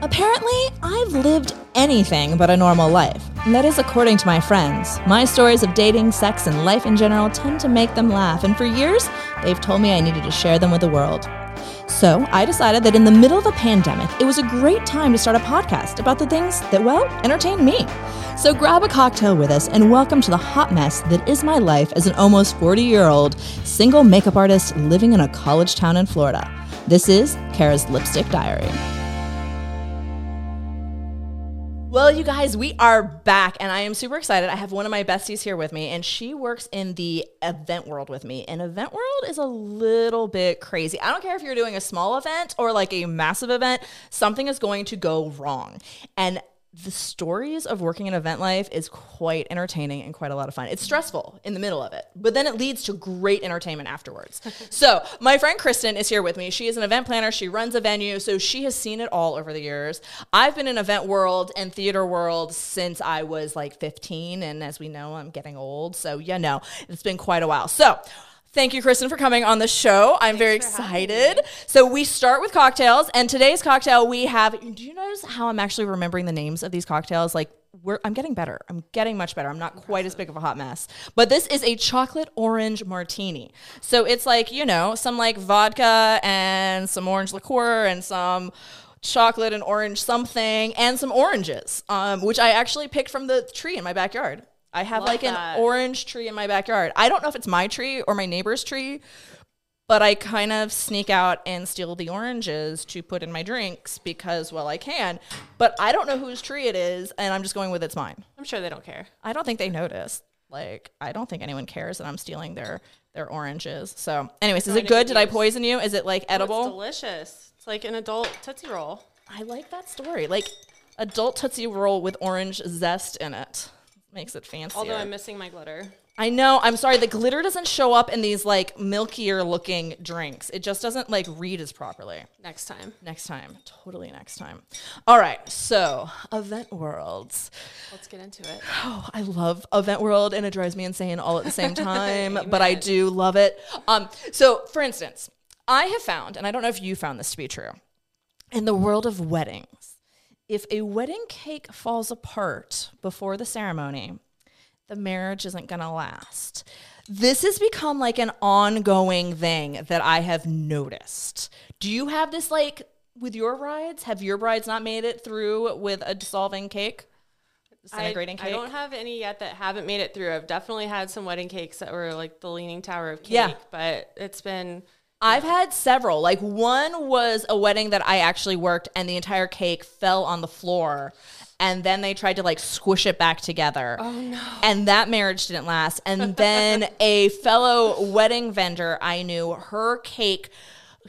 Apparently, I've lived anything but a normal life. And that is according to my friends. My stories of dating, sex, and life in general tend to make them laugh, and for years, they've told me I needed to share them with the world. So I decided that in the middle of a pandemic, it was a great time to start a podcast about the things that, well, entertain me. So grab a cocktail with us and welcome to the hot mess that is my life as an almost 40 year old single makeup artist living in a college town in Florida. This is Kara's Lipstick Diary. Well, you guys, we are back, and I am super excited. I have one of my besties here with me, and she works in the event world with me. And event world is a little bit crazy. I don't care if you're doing a small event or like a massive event, something is going to go wrong. And the stories of working in event life is quite entertaining and quite a lot of fun. It's stressful in the middle of it, but then it leads to great entertainment afterwards. so, my friend Kristen is here with me. She is an event planner, she runs a venue, so she has seen it all over the years. I've been in event world and theater world since I was like 15, and as we know, I'm getting old. So, yeah, no, it's been quite a while. So, Thank you, Kristen, for coming on the show. I'm Thanks very excited. So we start with cocktails, and today's cocktail we have. Do you notice how I'm actually remembering the names of these cocktails? Like we're, I'm getting better. I'm getting much better. I'm not quite as big of a hot mess. But this is a chocolate orange martini. So it's like you know some like vodka and some orange liqueur and some chocolate and orange something and some oranges, um, which I actually picked from the tree in my backyard. I have Love like that. an orange tree in my backyard. I don't know if it's my tree or my neighbor's tree, but I kind of sneak out and steal the oranges to put in my drinks because, well, I can. But I don't know whose tree it is, and I'm just going with it's mine. I'm sure they don't care. I don't think they noticed. Like, I don't think anyone cares that I'm stealing their their oranges. So, anyways, is it good? Did I poison you? Is it like Oh, it's edible? delicious. It's like an adult Tootsie Roll. I like that story. Like adult Tootsie Roll with orange zest in it. Makes it fancy. Although I'm missing my glitter. I know. I'm sorry. The glitter doesn't show up in these like milkier looking drinks. It just doesn't like read as properly. Next time. Next time. Totally next time. All right. So, Event Worlds. Let's get into it. Oh, I love Event World and it drives me insane all at the same time, but I do love it. Um, so, for instance, I have found, and I don't know if you found this to be true, in the world of weddings, if a wedding cake falls apart before the ceremony, the marriage isn't going to last. This has become like an ongoing thing that I have noticed. Do you have this like with your brides? Have your brides not made it through with a dissolving cake? I, Disintegrating I cake? don't have any yet that haven't made it through. I've definitely had some wedding cakes that were like the leaning tower of cake, Yeah. but it's been I've had several. Like one was a wedding that I actually worked and the entire cake fell on the floor and then they tried to like squish it back together. Oh no. And that marriage didn't last. And then a fellow wedding vendor I knew, her cake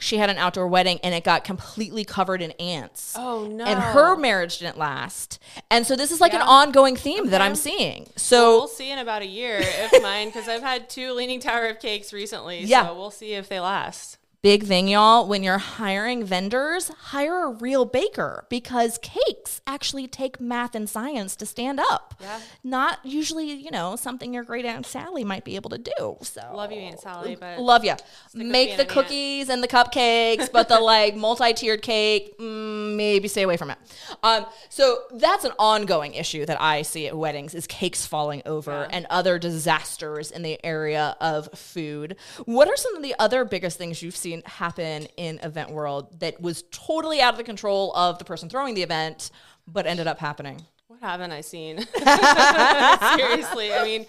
she had an outdoor wedding and it got completely covered in ants. Oh, no. And her marriage didn't last. And so this is like an ongoing theme that I'm seeing. So we'll see in about a year if mine because I've had two leaning tower of cakes recently. Yeah. So we'll see if they last. Big thing, y'all. When you're hiring vendors, hire a real baker because cakes actually take math and science to stand up. Yeah. Not usually, you know, something your great Aunt Sally might be able to do. So Love you, Aunt Sally, but Love you. Make the an aunt. cookies and the cupcakes, but the like multi-tiered cake, mm, maybe stay away from it. Um, so that's an ongoing issue that I see at weddings is cakes falling over Yeah. and other disasters in the area of food. What are some of the other biggest things you've seen happen in event world that was totally out of the control of the person throwing the event, but ended up happening? What haven't I seen? Seriously, I mean,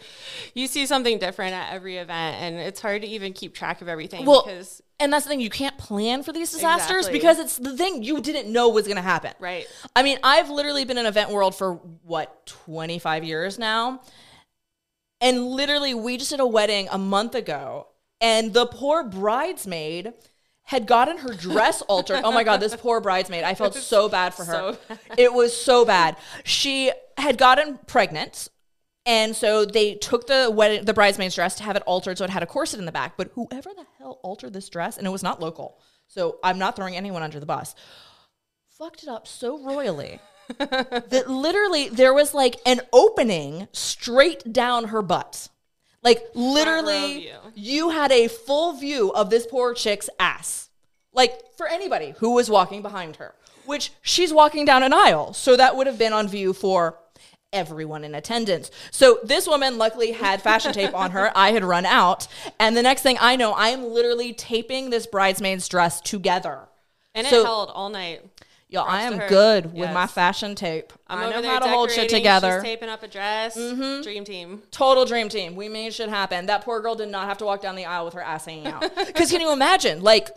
you see something different at every event, and it's hard to even keep track of everything Well, because, and that's the thing, you can't plan for these disasters Exactly. because it's the thing you didn't know was going to happen. right? I mean, I've literally been in event world for what, 25 years now. And literally, we just did a wedding a month ago, and the poor bridesmaid had gotten her dress altered. Oh my God, this poor bridesmaid. I felt so bad for her. so It was so bad. She had gotten pregnant. And so they took the wedding, the bridesmaid's dress to have it altered so it had a corset in the back. But whoever the hell altered this dress, and it was not local, so I'm not throwing anyone under the bus, fucked it up so royally that literally there was like an opening straight down her butt. Like literally, view. you had a full view of this poor chick's ass. Like for anybody who was walking behind her. which she's walking down an aisle. So that would have been on view for everyone in attendance. So this woman luckily had fashion tape on her. I had run out. And the next thing I know, I am literally taping this bridesmaid's dress together. And So- it held all night. Yo, I am good with my fashion tape. I'm I know how to hold shit together. Mm-hmm. She's taping up a dress. Dream team. Total dream team. We made shit happen. That poor girl did not have to walk down the aisle with her ass hanging out. Because can you imagine? Like,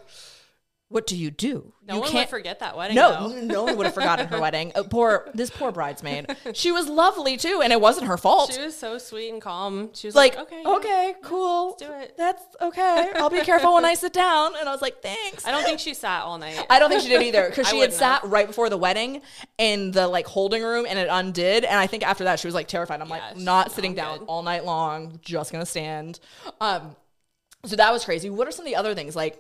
what do you do? No you one would forget that wedding. No, though. no one would have forgotten her wedding. Uh, poor this poor bridesmaid. She was lovely too, and it wasn't her fault. She was so sweet and calm. She was like, like, okay, okay, yeah, cool. let's do it. That's okay. I'll be careful when I sit down. And I was like, thanks. I don't think she sat all night. I don't think she did either because she had sat right before the wedding in the like holding room and it undid. And I think after that she was like terrified. I'm Yeah, like not sitting down good. all night long, just gonna stand. Um, so that was crazy. What are some of the other things like?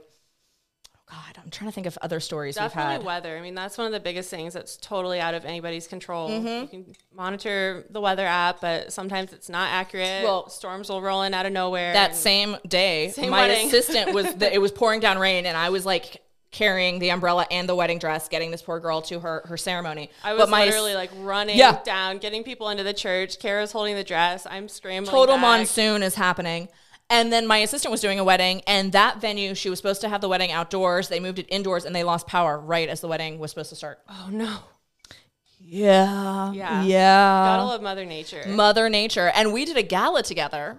God, I'm trying to think of other stories we've Definitely had. weather. I mean, that's one of the biggest things that's totally out of anybody's control. Mm-hmm. You can monitor the weather app, but sometimes it's not accurate. Well, storms will roll in out of nowhere. that same day, Same my wedding. assistant was the, it was pouring down rain, and I was like carrying the umbrella and the wedding dress, getting this poor girl to her her ceremony. I was but my literally like running Yeah. down, getting people into the church. Kara's holding the dress. I'm scrambling. total back. monsoon is happening. And then my assistant was doing a wedding, and that venue, she was supposed to have the wedding outdoors. They moved it indoors, and they lost power right as the wedding was supposed to start. Oh no! Yeah. Yeah. Yeah. Gotta love Mother Nature. Mother Nature. And we did a gala together,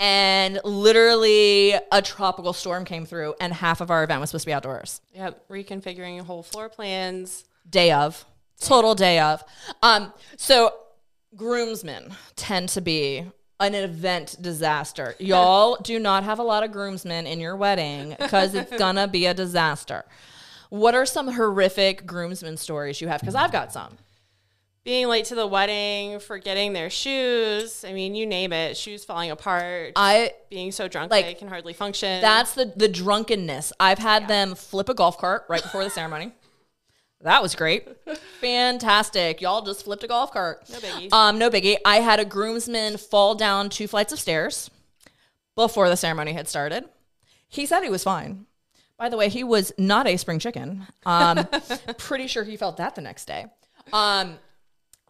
and literally a tropical storm came through, and half of our event was supposed to be outdoors. yep, reconfiguring whole floor plans. day of total day of um so groomsmen tend to be an event disaster y'all do not have a lot of groomsmen in your wedding because it's gonna be a disaster what are some horrific groomsmen stories you have because i've got some Being late to the wedding, forgetting their shoes. I mean, you name it. Shoes falling apart. i being so drunk like, they can hardly function. that's the the drunkenness i've had them flip a golf cart right before the ceremony that was great fantastic y'all just flipped a golf cart no biggie. Um, no biggie. I had a groomsman fall down two flights of stairs before the ceremony had started. He said he was fine. By the way, he was not a spring chicken. Um, pretty sure he felt that the next day. Um,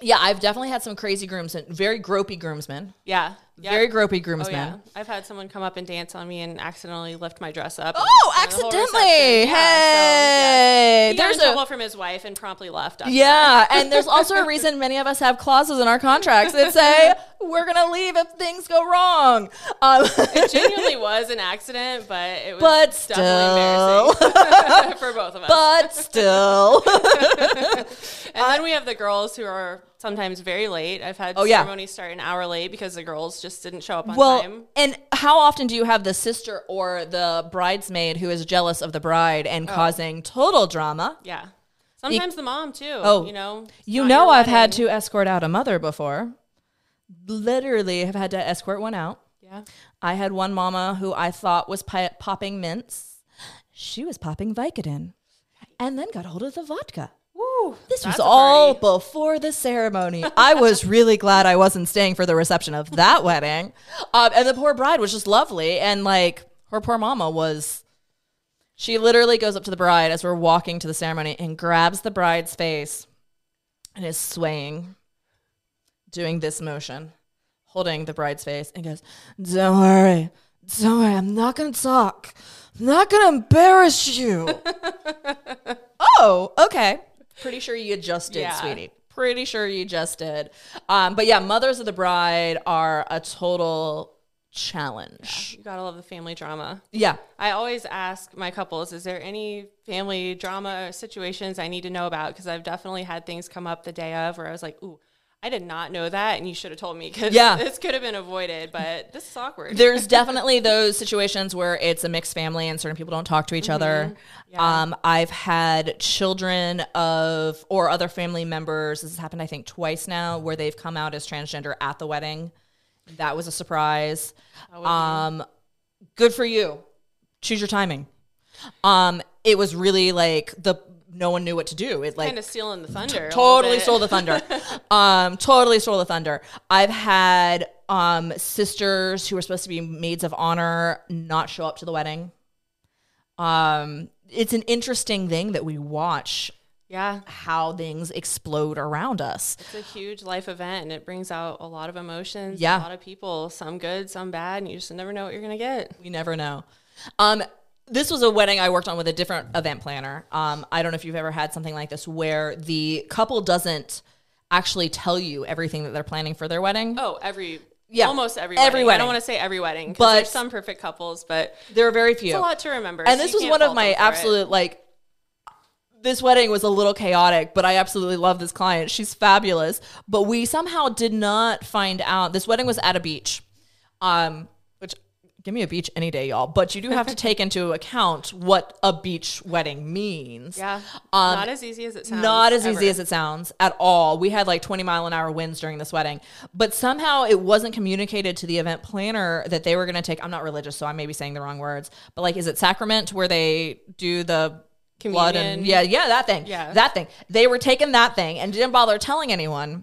yeah, I've definitely had some crazy groomsmen, very gropey groomsmen, yeah. Yep. very gropey Oh groomsmen. yeah, I've had someone come up and dance on me and accidentally lift my dress up. Oh, in the whole accidentally! reception. Yeah, so, Hey, yeah. He there's a trouble from his wife and promptly left. Yeah, and there's also a reason many of us have clauses in our contracts that say we're gonna leave if things go wrong. Um, It genuinely was an accident, but it was But definitely still. embarrassing for both of us. but still, and then we have the girls who are sometimes very late. I've had Oh, yeah. ceremonies start an hour late because the girls just didn't show up on well, time. and how often do you have the sister or the bridesmaid who is jealous of the bride and Oh. causing total drama? Yeah. Sometimes the mom too. Oh, you know. You know, I've had to escort out a mother before. Literally, have had to escort one out. Yeah. I had one mama who I thought was pi- popping mints. She was popping Vicodin, and then got hold of the vodka. This was all before the ceremony. I was really glad I wasn't staying for the reception of that wedding. Um, and the poor bride was just lovely. And like her poor mama was, she literally goes up to the bride as we're walking to the ceremony and grabs the bride's face and is swaying, doing this motion, holding the bride's face and goes, Don't worry. Don't worry. I'm not going to talk. I'm not going to embarrass you. oh, okay. Pretty sure you just did, Yeah. sweetie. Pretty sure you just did. Um, but yeah, mothers of the bride are a total challenge. You gotta love the family drama. Yeah. I always ask my couples, is there any family drama situations I need to know about? Because I've definitely had things come up the day of where I was like, ooh, I did not know that, and you should have told me because Yeah. this could have been avoided, but this is awkward. There's definitely those situations where it's a mixed family and certain people don't talk to each other. Yeah. Um, I've had children of or other family members. This has happened, I think, twice now, where they've come out as transgender at the wedding. That was a surprise. Um, good for you. Choose your timing. Um, it was really like the no one knew what to do. It like kind of stealing the thunder. little totally stole the thunder. um, totally stole the thunder. I've had um sisters who were supposed to be maids of honor not show up to the wedding. Um, it's an interesting thing that we watch Yeah. how things explode around us. It's a huge life event and it brings out a lot of emotions. Yeah. A lot of people, some good, some bad, and you just never know what you're going to get. We never know. Um, this was a wedding I worked on with a different event planner. Um, I don't know if you've ever had something like this where the couple doesn't actually tell you everything that they're planning for their wedding. Oh, every. Yeah. Almost every, Every wedding. I don't want to say every wedding But- there's some perfect couples, but There are very few. it's a lot to remember. and so this was one of my for it. absolute like this wedding was a little chaotic but i absolutely love this client she's fabulous but we somehow did not find out this wedding was at a beach um give me a beach any day y'all but you do have to take into account what a beach wedding means Yeah. Um, not as easy as it sounds. not as easy as it sounds at all. We had like 20 mile an hour winds during this wedding, but somehow it wasn't communicated to the event planner that they were going to take. I'm not religious, so I may be saying the wrong words, but like, is it sacrament where they do the blood and Communion. yeah, yeah, that thing, Yeah. that thing. They were taking that thing and didn't bother telling anyone.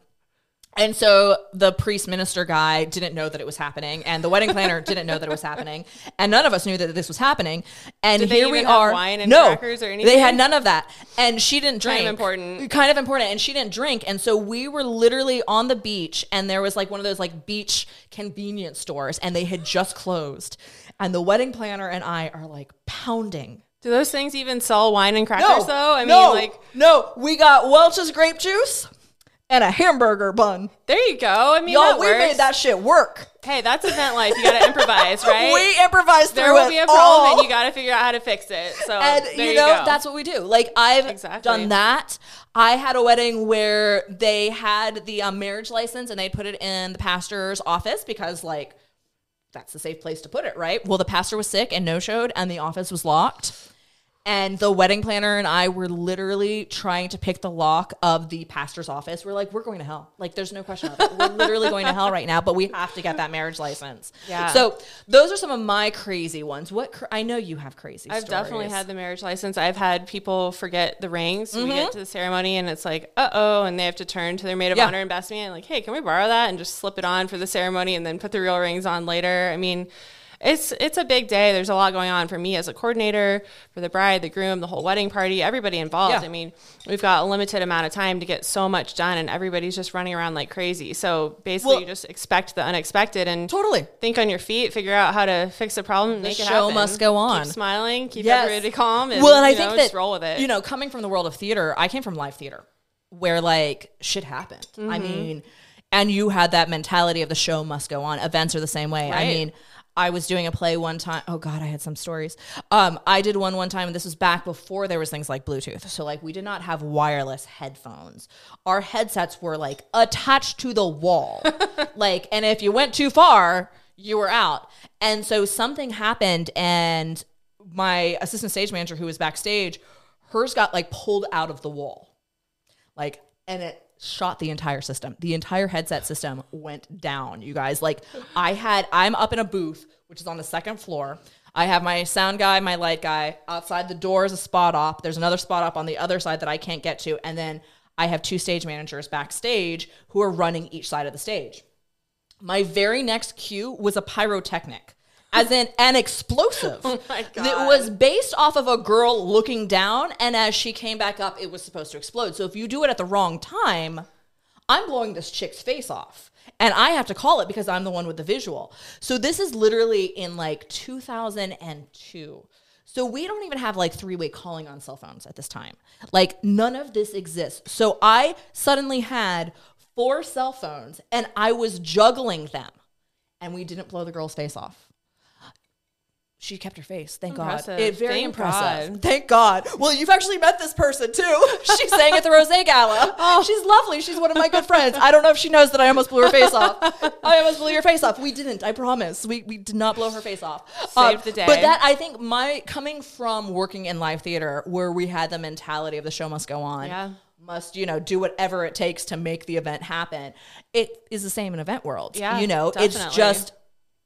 And so the priest minister guy didn't know that it was happening, and the wedding planner didn't know that it was happening, and none of us knew that this was happening. And Did they here we are. wine and no, crackers or They had none of that, and she didn't drink. Kind of important. Kind of important, and she didn't drink, and so we were literally on the beach, and there was like one of those like beach convenience stores, and they had just closed, and the wedding planner and I are like pounding. Do those things even sell wine and crackers No, though? I no, mean, like, no, we got Welch's grape juice and a hamburger bun. there you go. I mean, Y'all, we works. made that shit work. Hey, that's event life. You got to improvise, right? We improvised there through will it be a all. problem, and you got to figure out how to fix it. So, and there you you, know go. that's what we do like i've Exactly. done that i had a wedding where they had the um, marriage license and they put it in the pastor's office because like that's the safe place to put it right well the pastor was sick and no showed and the office was locked and the wedding planner and I were literally trying to pick the lock of the pastor's office. We're like, we're going to hell. Like, there's no question of it. We're literally going to hell right now, but we have to get that marriage license. Yeah. So those are some of my crazy ones. What cr- I know you have crazy. I've definitely had the marriage license. I've had people forget the rings. We Mm-hmm. get to the ceremony and it's like, uh oh, and they have to turn to their maid of Yeah. honor and best man, like, hey, can we borrow that and just slip it on for the ceremony and then put the real rings on later? I mean, it's it's a big day. There's a lot going on for me as a coordinator, for the bride, the groom, the whole wedding party, everybody involved. Yeah. I mean, we've got a limited amount of time to get so much done, and everybody's just running around like crazy. So basically, Well- you just expect the unexpected and Totally. think on your feet, figure out how to fix a problem, make it show happen. must go on. Keep smiling, keep Yes. everybody calm, and well, and I think know, that just roll with it. You know, coming from the world of theater, I came from live theater, where like shit happened. I Mm-hmm. mean, and you had that mentality of the show must go on. Events are the same way. I mean. I was doing a play one time. Oh God, I had some stories. Um, I did one one time, and this was back before there was things like Bluetooth. So like, we did not have wireless headphones. Our headsets were like attached to the wall, like, and if you went too far, you were out. And so something happened, and my assistant stage manager who was backstage, hers got like pulled out of the wall. Like, and it shot the entire system. The entire headset system went down, you guys. Like, I had, I'm up in a booth, which is on the second floor. I have my sound guy, my light guy. Outside the door is a spot op. There's another spot op on the other side that I can't get to. And then I have two stage managers backstage who are running each side of the stage. My very next cue was a pyrotechnic, as in an explosive. Oh God. was based off of a girl looking down, and as she came back up, it was supposed to explode. So if you do it at the wrong time, I'm blowing this chick's face off. And I have to call it because I'm the one with the visual. So this is literally in like 2002. So we don't even have like three way calling on cell phones at this time. Like none of this exists. So I suddenly had four cell phones and I was juggling them. And we didn't blow the girl's face off. She kept her face. Thank Impressive. God. It very Thank impressive. God. Thank God. Well, you've actually met this person too. She sang at the Rose Gala. Oh, she's lovely. She's one of my good friends. I don't know if she knows that I almost blew her face off. I almost blew your face off. We didn't. I promise. We we did not blow her face off. Um, Saved the day. But that I think my coming from working in live theater where we had the mentality of the show must go on. Yeah. Must you know do whatever it takes to make the event happen. It is the same in event world. Yeah, you know, it's just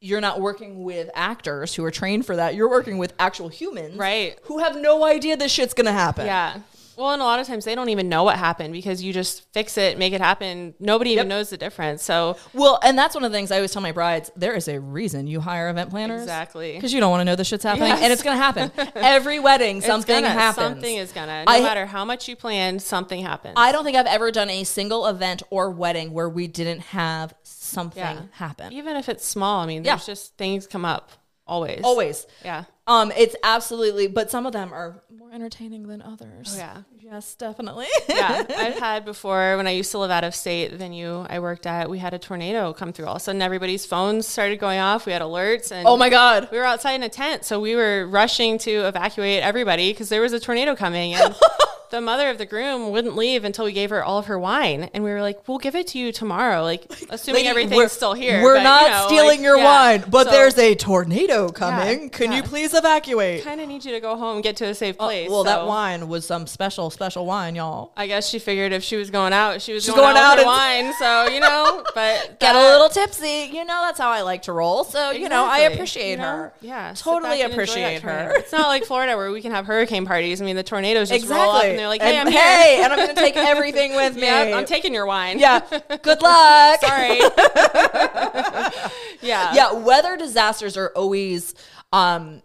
you're not working with actors who are trained for that. You're working with actual humans, Right. Who have no idea this shit's gonna happen. yeah. Well, and a lot of times they don't even know what happened because you just fix it, make it happen. Nobody even knows the difference. So Well, and that's one of the things I always tell my brides. There is a reason you hire event planners. Exactly. Because you don't want to know the shit's happening. Yes. And it's going to happen. Every wedding, something gonna- happens. Something is gonna. No I- matter how much you plan, something happens. I don't think I've ever done a single event or wedding where we didn't have something Yeah. happen. even if it's small. I mean, Yeah. there's just things come up always. Always. Yeah. Um, it's absolutely, but some of them are more entertaining than others. Oh, yeah. Yes, definitely. yeah, I've had before when I used to live out of state, the venue I worked at, we had a tornado come through. All of a sudden, everybody's phones started going off. We had alerts, and oh my God. we were outside in a tent, so we were rushing to evacuate everybody because there was a tornado coming. And the mother of the groom wouldn't leave until we gave her all of her wine, and we were like, "We'll give it to you tomorrow," like assuming Lady, everything's we're- still here. We're but, not you know, stealing like, your yeah. wine, but So, there's a tornado coming. Can you please evacuate? kind of need you to go home and get to a safe oh, place. well, that wine was some special, special wine, y'all. I guess she figured if she was going out, she was She's going, going out, out with and- wine. So you know, but Get a little tipsy. You know, that's how I like to roll. So, you know, I appreciate You know? her. Yeah, Totally back and enjoy that appreciate her. It's not like Florida where we can have hurricane parties. I mean, the tornadoes just roll up Exactly. They're like, "Hey, and, I'm hey, and I'm going to take everything with me. Yeah, I'm taking your wine. Yeah. Good luck. sorry. yeah, yeah, weather disasters are always um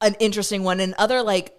an interesting one and other like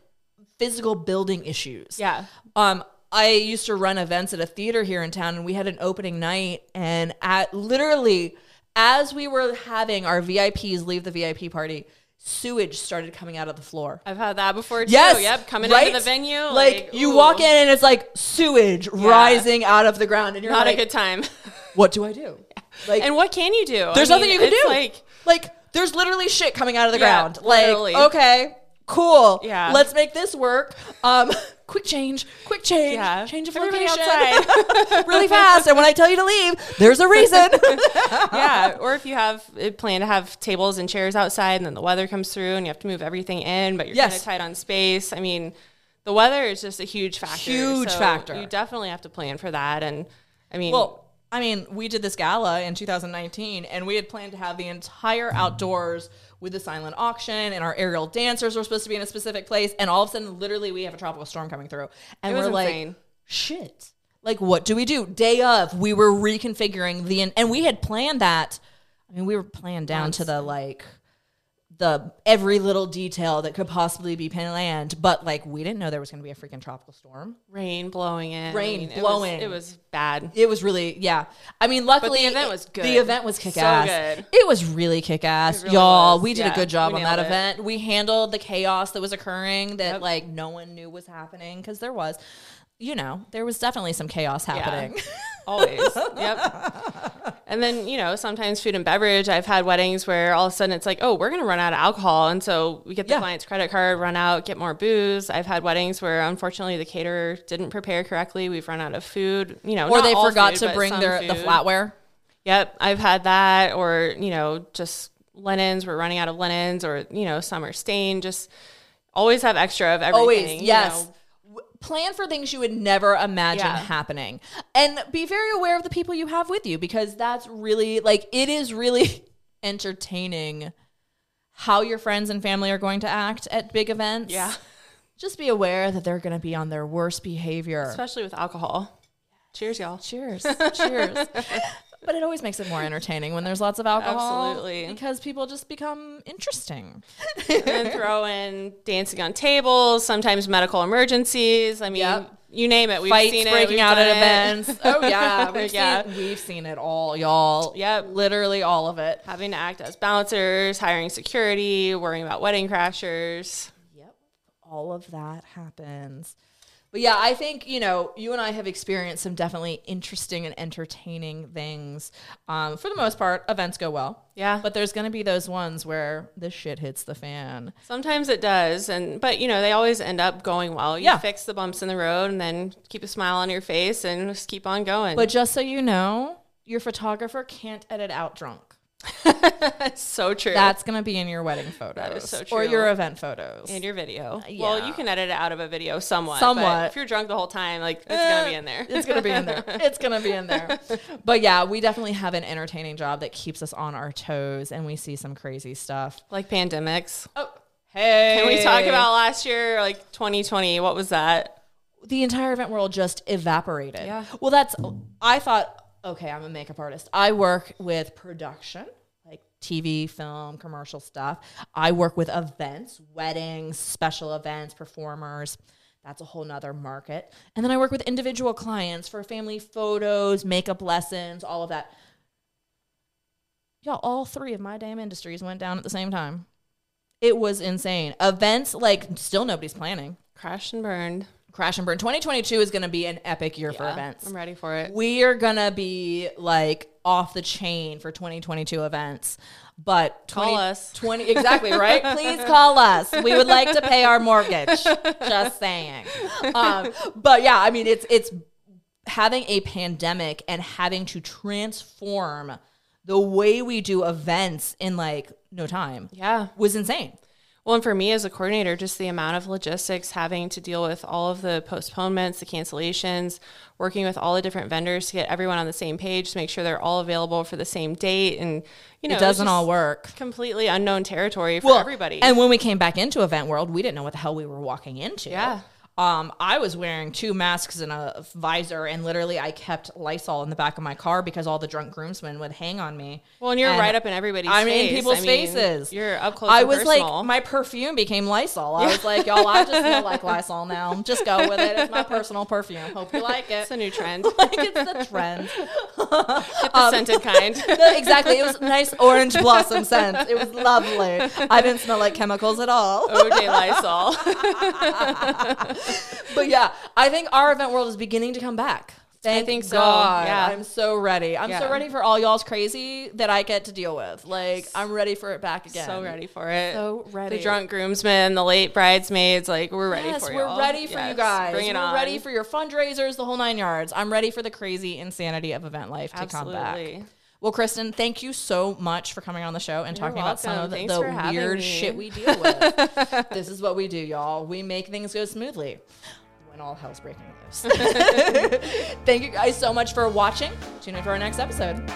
physical building issues. yeah. Um I used to run events at a theater here in town and we had an opening night and at literally as we were having our VIPs leave the VIP party, sewage started coming out of the floor. I've had that before too. Yes. Yep. Coming right? into the venue, Like, you ooh, walk in and it's like sewage rising out of the ground and you're Not like, a good time. what do I do? Like and what can you do? There's I nothing mean, you can do. Like, Like, there's literally shit coming out of the Yeah, ground. Like, literally. okay, cool. Yeah. Let's make this work. Um, quick change, quick change, yeah, change of Everybody location outside. really fast. And when I tell you to leave, there's a reason. yeah, or if you have a plan to have tables and chairs outside, and then the weather comes through, and you have to move everything in, but you're Yes. kind of tight on space. I mean, the weather is just a huge factor. Huge so factor. You definitely have to plan for that, and I mean, well, I mean, we did this gala in 2019, and we had planned to have the entire outdoors with the silent auction, and our aerial dancers were supposed to be in a specific place, and all of a sudden, literally, we have a tropical storm coming through, and It was we're like, shit. Like, what do we do? Day of, we were reconfiguring the, and we had planned that. I mean, we were planned down to the like, the every little detail that could possibly be planned, but like, we didn't know there was going to be a freaking tropical storm. rain blowing in, I Rain mean, it was- blowing. It was, bad. It was really, yeah. I mean, luckily the event was good. The event was kick So ass. good. It was really kick ass, really y'all. was. We did a good job on that it. event. We handled the chaos that was occurring that Yep. like no one knew was happening because there was, you know, there was definitely some chaos happening. Always. yep. And then, you know, sometimes food and beverage. I've had weddings where all of a sudden it's like, oh, we're going to run out of alcohol. And so we get the Yeah. client's credit card, run out, get more booze. I've had weddings where unfortunately the caterer didn't prepare correctly. We've run out of food, you know, or they forgot food, to bring their the flatware. Yep. I've had that. Or, you know, just linens. We're running out of linens or, you know, some are stained. Just always have extra of everything. Always, you yes. know. Plan for things you would never imagine Yeah. happening. And be very aware of the people you have with you because that's really like it is really entertaining how your friends and family are going to act at big events. Yeah. Just be aware that they're going to be on their worst behavior. Especially with alcohol. Cheers, y'all. Cheers. Cheers. But it always makes it more entertaining when there's lots of alcohol. Absolutely. Because people just become interesting. and throw in dancing on tables, sometimes medical emergencies. I mean, Yep. you name it. We've Fights seen it. breaking we've out at it. events. Oh yeah, we've Yeah. seen we've seen it all, y'all. Yep. literally all of it. Having to act as bouncers, hiring security, worrying about wedding crashers. Yep, all of that happens. But yeah, I think you know you and I have experienced some definitely interesting and entertaining things. Um, for the most part, events go well. Yeah. but there's gonna be those ones where the shit hits the fan. Sometimes it does, and but you know they always end up going well. You Yeah. fix the bumps in the road, and then keep a smile on your face, and just keep on going. But just so you know, your photographer can't edit out drunk. That's so true. That's gonna be in your wedding photos is so or your event photos. and your video. Uh, yeah. Well, you can edit it out of a video somewhat. Somewhat. If you're drunk the whole time, like it's gonna be in there. Eh, it's gonna be in there. It's gonna be in there. But yeah, we definitely have an entertaining job that keeps us on our toes, and we see some crazy stuff. like pandemics. Oh, hey! Can we talk about last year, like 2020? What was that? the entire event world just evaporated. Yeah. Well, that's I thought. Okay, I'm a makeup artist. I work with production, like TV, film, commercial stuff. I work with events, weddings, special events, performers. That's a whole nother market. And then I work with individual clients for family photos, makeup lessons, all of that. Y'all, all three of my damn industries went down at the same time. It was insane. Events, like, still nobody's planning. Crashed and burned. Crash and burn. 2022 is going to be an epic year for events. I'm ready for it. We are going to be like off the chain for 2022 events. But Call us. 20 exactly, right? Please call us. We would like to pay our mortgage. Just saying. Um, but yeah, I mean it's it's having a pandemic and having to transform the way we do events in like no time Yeah. was insane. Well, and for me as a coordinator, just the amount of logistics having to deal with all of the postponements, the cancellations, working with all the different vendors to get everyone on the same page to make sure they're all available for the same date. And, you know, It doesn't just all work. Completely unknown territory for everybody. And when we came back into event world, we didn't know what the hell we were walking into. Yeah. Um, I was wearing two masks and a visor, and literally I kept Lysol in the back of my car because all the drunk groomsmen would hang on me. well, and you're And right up in everybody's I mean, face. people's I mean, faces. You're up close I was personal. like, my perfume became Lysol. I was like, y'all, I just smell like Lysol now. Just go with it. It's my personal perfume. Hope you like it. it's a new trend. like it's the trend. Get the scented kind. Exactly. It was nice orange blossom scent. It was lovely. I didn't smell like chemicals at all. OJ Lysol. But yeah, I think our event world is beginning to come back. Thank think so, God. yeah. I'm so ready. I'm so ready for all y'all's crazy that I get to deal with. Like, I'm ready for it back again. So ready for it. So ready. The drunk groomsmen, the late bridesmaids, like we're ready Yes, for you. we're ready for you guys. Bring it we're on. ready for your fundraisers, the whole nine yards. I'm ready for the crazy insanity of event life to come back. Well, Kristen, thank you so much for coming on the show and You're talking about some of the, the weird shit we deal with. this is what we do, y'all. We make things go smoothly when all hell's breaking loose. thank you guys so much for watching. Tune in for our next episode.